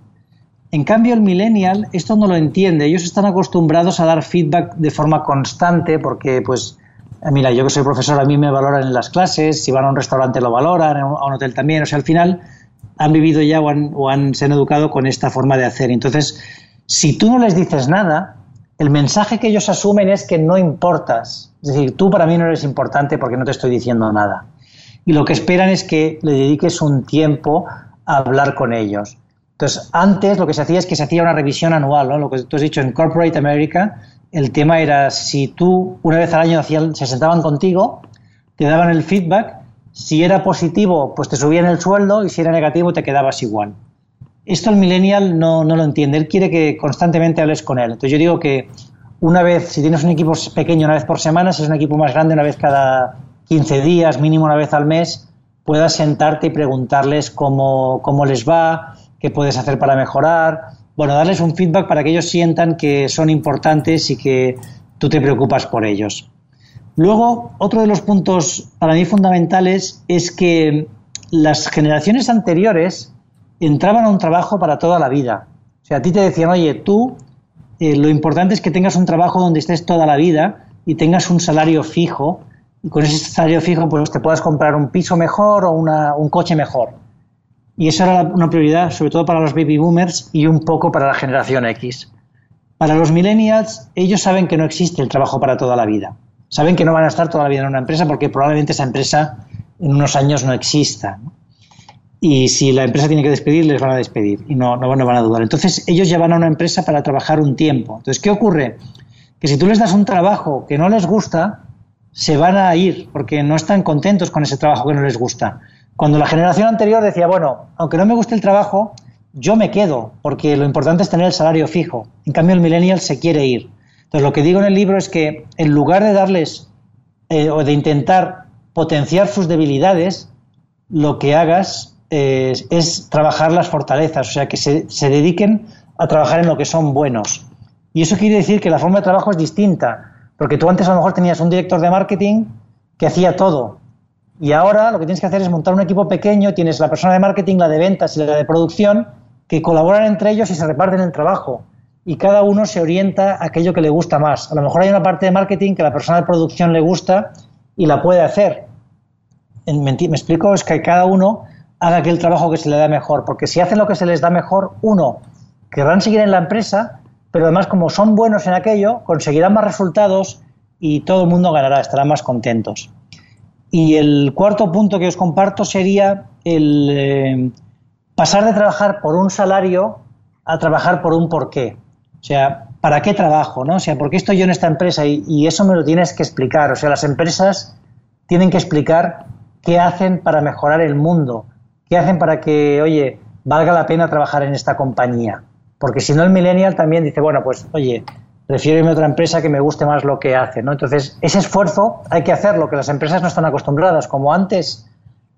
En cambio, el millennial esto no lo entiende. Ellos están acostumbrados a dar feedback de forma constante porque, pues, eh, mira, yo que soy profesor, a mí me valoran en las clases, si van a un restaurante lo valoran, a un hotel también. O sea, al final han vivido ya o han, o han se han educado con esta forma de hacer. Entonces, si tú no les dices nada, el mensaje que ellos asumen es que no importas. Es decir, tú para mí no eres importante porque no te estoy diciendo nada. Y lo que esperan es que le dediques un tiempo a hablar con ellos. Entonces, antes lo que se hacía es que se hacía una revisión anual, ¿no? Lo que tú has dicho en Corporate America, el tema era si tú una vez al año hacían, se sentaban contigo, te daban el feedback, si era positivo, pues te subían el sueldo y si era negativo te quedabas igual. Esto el millennial no, no lo entiende, él quiere que constantemente hables con él. Entonces yo digo que una vez, si tienes un equipo pequeño una vez por semana, si es un equipo más grande una vez cada 15 días, mínimo una vez al mes, puedas sentarte y preguntarles cómo, cómo les va, qué puedes hacer para mejorar. Bueno, darles un feedback para que ellos sientan que son importantes y que tú te preocupas por ellos. Luego, otro de los puntos para mí fundamentales es que las generaciones anteriores entraban a un trabajo para toda la vida. O sea, a ti te decían, oye, tú eh, lo importante es que tengas un trabajo donde estés toda la vida y tengas un salario fijo y con ese salario fijo pues te puedas comprar un piso mejor o un coche mejor. Y esa era una prioridad, sobre todo para los baby boomers y un poco para la generación X. Para los millennials, ellos saben que no existe el trabajo para toda la vida. Saben que no van a estar toda la vida en una empresa porque probablemente esa empresa en unos años no exista. Y si la empresa tiene que despedir, les van a despedir y no, no, van a dudar. Entonces, ellos ya van a una empresa para trabajar un tiempo. Entonces, ¿qué ocurre? Que si tú les das un trabajo que no les gusta, se van a ir porque no están contentos con ese trabajo que no les gusta. Cuando la generación anterior decía, bueno, aunque no me guste el trabajo, yo me quedo porque lo importante es tener el salario fijo. En cambio, el millennial se quiere ir. Entonces, lo que digo en el libro es que en lugar de darles eh, o de intentar potenciar sus debilidades, lo que hagas es, trabajar las fortalezas, o sea, que se, se dediquen a trabajar en lo que son buenos. Y eso quiere decir que la forma de trabajo es distinta, porque tú antes a lo mejor tenías un director de marketing que hacía todo. Y ahora lo que tienes que hacer es montar un equipo pequeño, tienes la persona de marketing, la de ventas y la de producción, que colaboran entre ellos y se reparten el trabajo. Y cada uno se orienta a aquello que le gusta más. A lo mejor hay una parte de marketing que la persona de producción le gusta y la puede hacer. Me explico, es que cada uno haga aquel trabajo que se le da mejor, porque si hacen lo que se les da mejor, uno, querrán seguir en la empresa, pero además como son buenos en aquello, conseguirán más resultados y todo el mundo ganará, estarán más contentos. Y el cuarto punto que os comparto sería el eh, pasar de trabajar por un salario a trabajar por un porqué. O sea, ¿para qué trabajo? ¿no? O sea, ¿por qué estoy yo en esta empresa? Y, y eso me lo tienes que explicar. O sea, las empresas tienen que explicar qué hacen para mejorar el mundo, ¿Qué hacen para que, oye, valga la pena trabajar en esta compañía? Porque si no, el millennial también dice, bueno, pues, oye, prefiero irme a otra empresa que me guste más lo que hace, ¿no? Entonces, ese esfuerzo hay que hacerlo, que las empresas no están acostumbradas. Como antes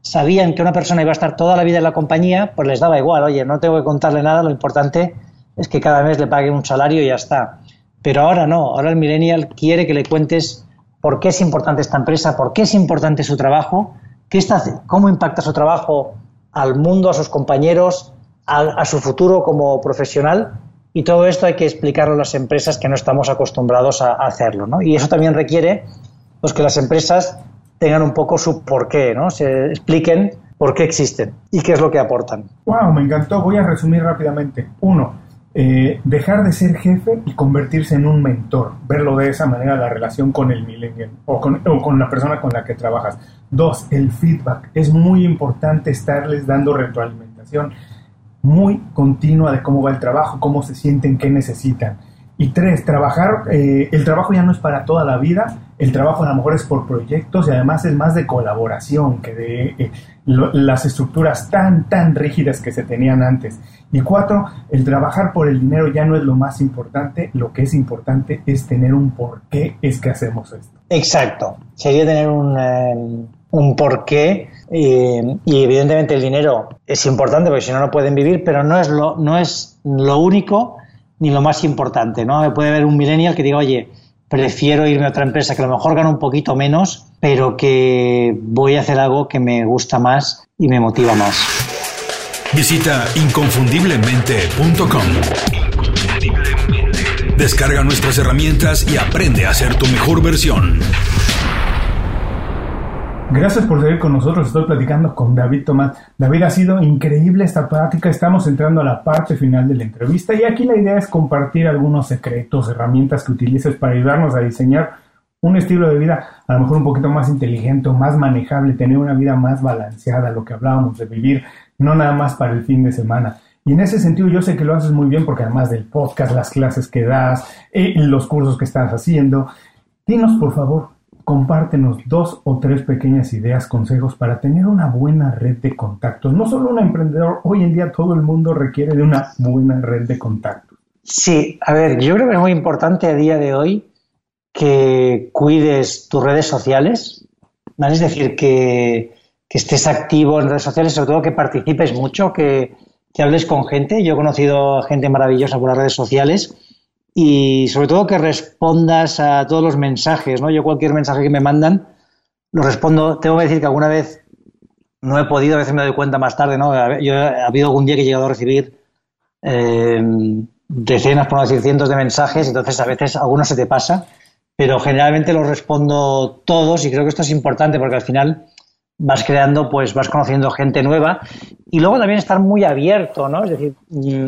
sabían que una persona iba a estar toda la vida en la compañía, pues les daba igual, oye, no tengo que contarle nada, lo importante es que cada mes le pague un salario y ya está. Pero ahora no, ahora el millennial quiere que le cuentes por qué es importante esta empresa, por qué es importante su trabajo, qué está, cómo impacta su trabajo al mundo, a sus compañeros, a, su futuro como profesional Y todo esto hay que explicarlo a las empresas que no estamos acostumbrados a, hacerlo, ¿no? Y eso también requiere pues, que las empresas tengan un poco su porqué, ¿no? Se expliquen por qué existen y qué es lo que aportan. Wow, me encantó. Voy a resumir rápidamente. Uno, eh, dejar de ser jefe y convertirse en un mentor. Verlo de esa manera la relación con el millennial o con, o con la persona con la que trabajas. Dos, el feedback. Es muy importante estarles dando retroalimentación muy continua de cómo va el trabajo, cómo se sienten, qué necesitan. Y tres, trabajar, eh, el trabajo ya no es para toda la vida, el trabajo a lo mejor es por proyectos y además es más de colaboración que de eh, las estructuras tan, tan rígidas que se tenían antes. Y cuatro, el trabajar por el dinero ya no es lo más importante, lo que es importante es tener un por qué es que hacemos esto. Exacto, sería tener un, eh, un porqué y, y, evidentemente el dinero es importante porque si no no pueden vivir, pero no es lo, no es lo único ni lo más importante, ¿no? Puede haber un millennial que diga, oye, prefiero irme a otra empresa que a lo mejor gana un poquito menos, pero que voy a hacer algo que me gusta más y me motiva más. Visita inconfundiblemente.com. Descarga nuestras herramientas y aprende a ser tu mejor versión. Gracias por seguir con nosotros. Estoy platicando con David Tomás. David, ha sido increíble esta plática. Estamos entrando a la parte final de la entrevista y aquí la idea es compartir algunos secretos, herramientas que utilices para ayudarnos a diseñar un estilo de vida a lo mejor un poquito más inteligente, más manejable, tener una vida más balanceada, lo que hablábamos de vivir, no nada más para el fin de semana. Y en ese sentido yo sé que lo haces muy bien porque además del podcast, las clases que das, eh, los cursos que estás haciendo, dinos por favor, compártenos dos o tres pequeñas ideas, consejos para tener una buena red de contactos. No solo un emprendedor, hoy en día todo el mundo requiere de una buena red de contactos. Sí, a ver, yo creo que es muy importante a día de hoy que cuides tus redes sociales. Es decir, que, estés activo en redes sociales, sobre todo que participes mucho, que, que hables con gente. Yo he conocido gente maravillosa por las redes sociales y sobre todo que respondas a todos los mensajes, ¿no? Yo cualquier mensaje que me mandan lo respondo. Tengo que decir que alguna vez no he podido, a veces me doy cuenta más tarde, ¿no? Yo ha habido algún día que he llegado a recibir eh, decenas, por no decir cientos de mensajes, entonces a veces algunos se te pasa, pero generalmente los respondo todos y creo que esto es importante porque al final vas creando, pues vas conociendo gente nueva y luego también estar muy abierto, ¿no? Es decir, mm,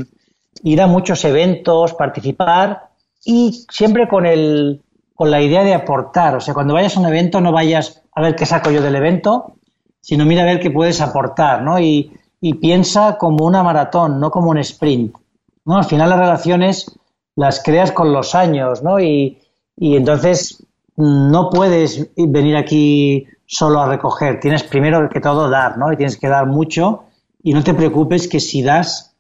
ir a muchos eventos, participar y siempre con, el, con la idea de aportar. O sea, cuando vayas a un evento no vayas a ver qué saco yo del evento, sino mira a ver qué puedes aportar, ¿no? Y, piensa como una maratón, no como un sprint. ¿no? Al final las relaciones las creas con los años, ¿no? Y, y entonces no puedes venir aquí solo a recoger, tienes primero que todo dar, ¿no? Y tienes que dar mucho y no te preocupes que si das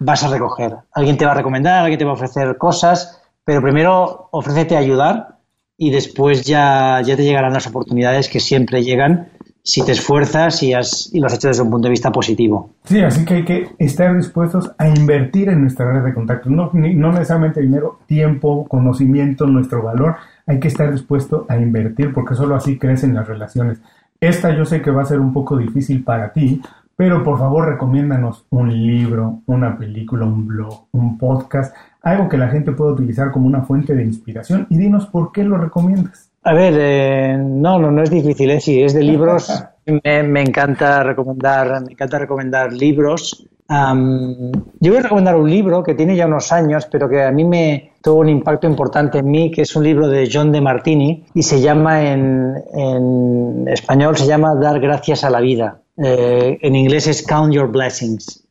vas a recoger. Alguien te va a recomendar, alguien te va a ofrecer cosas, pero primero ofrécete a ayudar y después ya, ya te llegarán las oportunidades que siempre llegan si te esfuerzas y, has, y lo has hecho desde un punto de vista positivo. Sí, así que hay que estar dispuestos a invertir en nuestra red de contactos. No, no necesariamente dinero, tiempo, conocimiento, nuestro valor. Hay que estar dispuesto a invertir porque solo así crecen las relaciones. Esta yo sé que va a ser un poco difícil para ti pero por favor recomiéndanos un libro, una película, un blog, un podcast, algo que la gente pueda utilizar como una fuente de inspiración y dinos por qué lo recomiendas. A ver, eh, no, no, no es difícil, ¿eh? si es de libros, [LAUGHS] me, encanta recomendar, me encanta recomendar libros. yo voy a recomendar un libro que tiene ya unos años, pero que a mí me tuvo un impacto importante en mí, que es un libro de John de Martini y se llama en, en español se llama Dar gracias a la vida. Eh, en inglés es Count Your Blessings.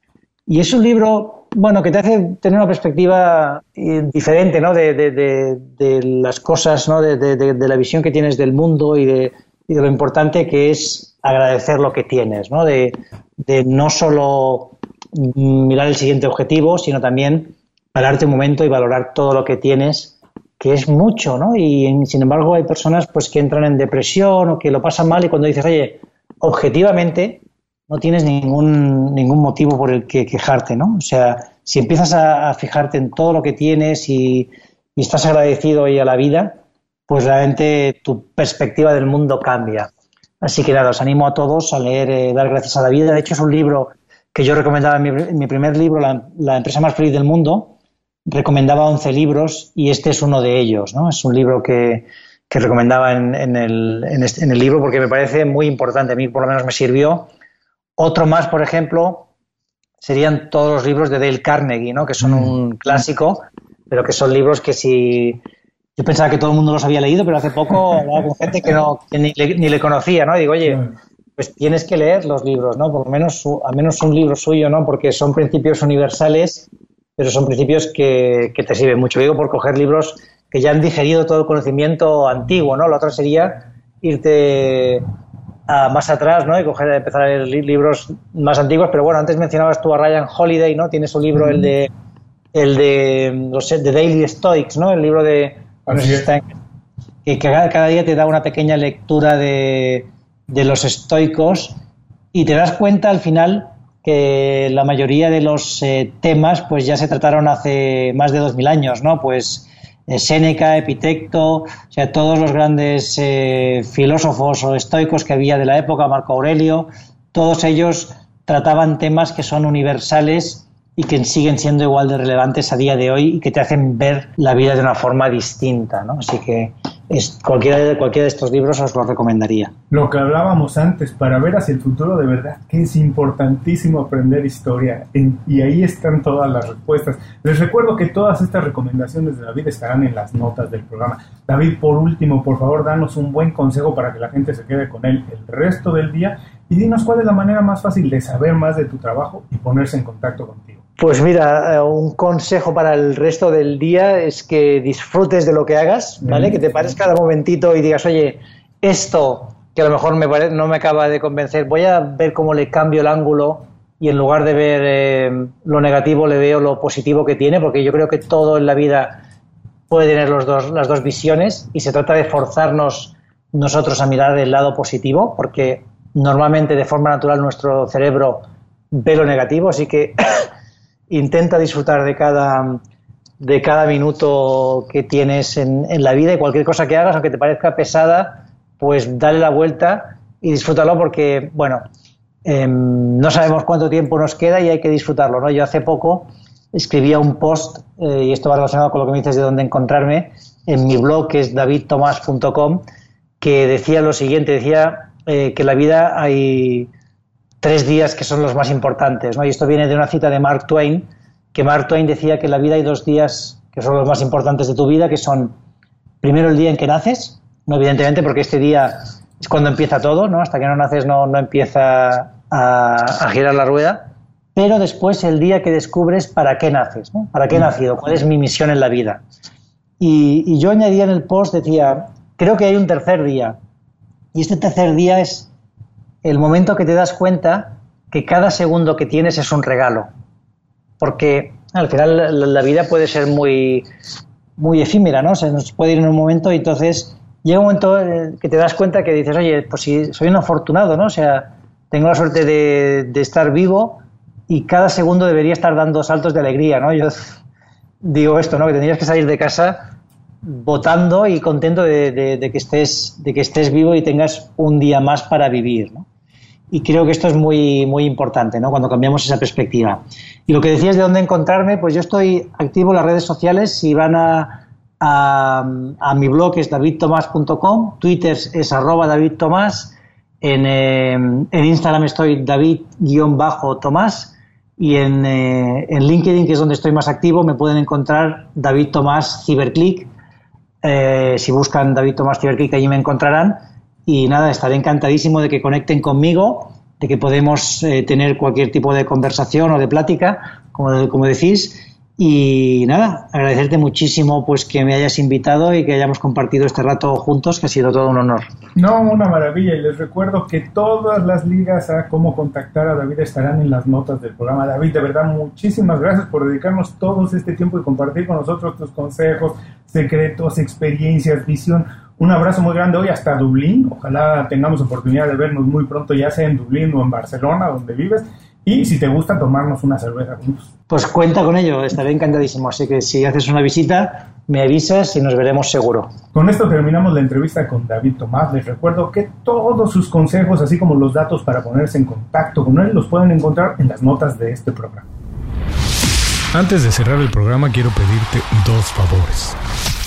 Y es un libro, bueno, que te hace tener una perspectiva eh, diferente, ¿no? De, de, las cosas, ¿no? De, la visión que tienes del mundo y de, lo importante que es agradecer lo que tienes, ¿no? De, no solo mirar el siguiente objetivo, sino también un momento y valorar todo lo que tienes, que es mucho, ¿no? Y sin embargo hay personas pues que entran en depresión o que lo pasan mal y cuando dices, oye, objetivamente no tienes ningún, ningún motivo por el que quejarte, ¿no? O sea, si empiezas a, fijarte en todo lo que tienes y, estás agradecido a la vida, pues realmente tu perspectiva del mundo cambia. Así que nada, os animo a todos a leer eh, Dar gracias a la vida. De hecho, es un libro que yo recomendaba en mi, primer libro, la, empresa más feliz del mundo, recomendaba 11 libros y este es uno de ellos, ¿no? Es un libro que, que recomendaba en, en, el, este, en, el, libro porque me parece muy importante. A mí por lo menos me sirvió. Otro más, por ejemplo, serían todos los libros de Dale Carnegie, ¿no? que son mm. un clásico, pero que son libros que si... Yo pensaba que todo el mundo los había leído, pero hace poco [LAUGHS] hablaba con gente que, no, ni, le, conocía, ¿no? Y digo, oye, pues tienes que leer los libros, ¿no? Por lo menos, al menos un libro suyo, ¿no? Porque son principios universales, pero son principios que, que te sirven mucho. Digo, por coger libros que ya han digerido todo el conocimiento antiguo, ¿no? Lo otro sería irte a más atrás, ¿no? Y coger, empezar a leer libros más antiguos, pero bueno, antes mencionabas tú a Ryan Holiday, ¿no? Tiene su libro, el de el de los de Daily Stoics, ¿no? El libro de que cada, día te da una pequeña lectura de, de los estoicos y te das cuenta al final que la mayoría de los eh, temas pues ya se trataron hace más de dos mil años, ¿no? Pues Séneca, Epitecto, todos los grandes eh, filósofos o estoicos que había de la época, Marco Aurelio, todos ellos trataban temas que son universales y que siguen siendo igual de relevantes a día de hoy y que te hacen ver la vida de una forma distinta, ¿no? Así que es, cualquiera, de, cualquiera de estos libros os lo recomendaría. Lo que hablábamos antes, para ver hacia el futuro de verdad, que es importantísimo aprender historia y ahí están todas las respuestas. Les recuerdo que todas estas recomendaciones de David estarán en las notas del programa. David, por último, por favor, danos un buen consejo para que la gente se quede con él el resto del día y dinos cuál es la manera más fácil de saber más de tu trabajo y ponerse en contacto contigo. Pues mira, eh, un consejo para el resto del día es que disfrutes de lo que hagas, ¿vale? Que te pares cada momentito y digas, oye, esto que a lo mejor me no me acaba de convencer, voy a ver cómo le cambio el ángulo y en lugar de ver eh, lo negativo le veo lo positivo que tiene, porque yo creo que todo en la vida puede tener los dos, las dos visiones y se trata de forzarnos nosotros a mirar el lado positivo, porque normalmente de forma natural nuestro cerebro ve lo negativo, así que intenta disfrutar de cada, de cada minuto que tienes en, en, la vida y cualquier cosa que hagas, aunque te parezca pesada, pues dale la vuelta y disfrútalo porque, bueno, em, no sabemos cuánto tiempo nos queda y hay que disfrutarlo, ¿no? Yo hace poco escribía un post, eh, y esto va relacionado con lo que me dices de dónde encontrarme, en mi blog que es davidtomas.com, que decía lo siguiente, decía eh, que en la vida hay tres días que son los más importantes. ¿no? Y esto viene de una cita de Mark Twain, que Mark Twain decía que en la vida hay dos días que son los más importantes de tu vida, que son primero el día en que naces, no evidentemente porque este día es cuando empieza todo, ¿no? hasta que no naces no, no empieza a, girar la rueda, pero después el día que descubres para qué naces, ¿no? para qué he nacido, cuál es mi misión en la vida. Y, y yo añadía en el post, decía, creo que hay un tercer día, y este tercer día es el momento que te das cuenta que cada segundo que tienes es un regalo. Porque al final la, vida puede ser muy, muy efímera, ¿no? Se nos puede ir en un momento y entonces llega un momento que te das cuenta que dices, oye, pues si soy un afortunado, ¿no? O sea, tengo la suerte de, de estar vivo y cada segundo debería estar dando saltos de alegría, ¿no? Yo digo esto, ¿no? Que tendrías que salir de casa votando y contento de, de, que estés, de que estés vivo y tengas un día más para vivir, ¿no? Y creo que esto es muy, muy importante, ¿no? Cuando cambiamos esa perspectiva. Y lo que decías de dónde encontrarme, pues yo estoy activo en las redes sociales. Si van a, a, mi blog es davidtomas.com, Twitter es arroba davidtomás, en, eh, en Instagram estoy david-tomás y en, eh, en, LinkedIn, que es donde estoy más activo, me pueden encontrar David Tomás Ciberclick. Eh, si buscan David Tomás Ciberclick, allí me encontrarán. Y nada, estaré encantadísimo de que conecten conmigo, de que podemos eh, tener cualquier tipo de conversación o de plática, como, como decís. Y nada, agradecerte muchísimo pues que me hayas invitado y que hayamos compartido este rato juntos, que ha sido todo un honor. No, una maravilla. Y les recuerdo que todas las ligas a cómo contactar a David estarán en las notas del programa. David, de verdad, muchísimas gracias por dedicarnos todo este tiempo y compartir con nosotros tus consejos, secretos, experiencias, visión. Un abrazo muy grande hoy hasta Dublín. Ojalá tengamos oportunidad de vernos muy pronto, ya sea en Dublín o en Barcelona, donde vives y si te gusta tomarnos una cerveza juntos. Pues cuenta con ello, estaré encantadísimo. Así que si haces una visita, me avisas y nos veremos seguro. Con esto terminamos la entrevista con David Tomás. Les recuerdo que todos sus consejos, así como los datos para ponerse en contacto con él, los pueden encontrar en las notas de este programa. Antes de cerrar el programa quiero pedirte dos favores.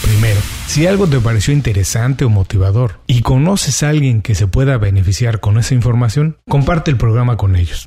Primero, si algo te pareció interesante o motivador y conoces a alguien que se pueda beneficiar con esa información, comparte el programa con ellos.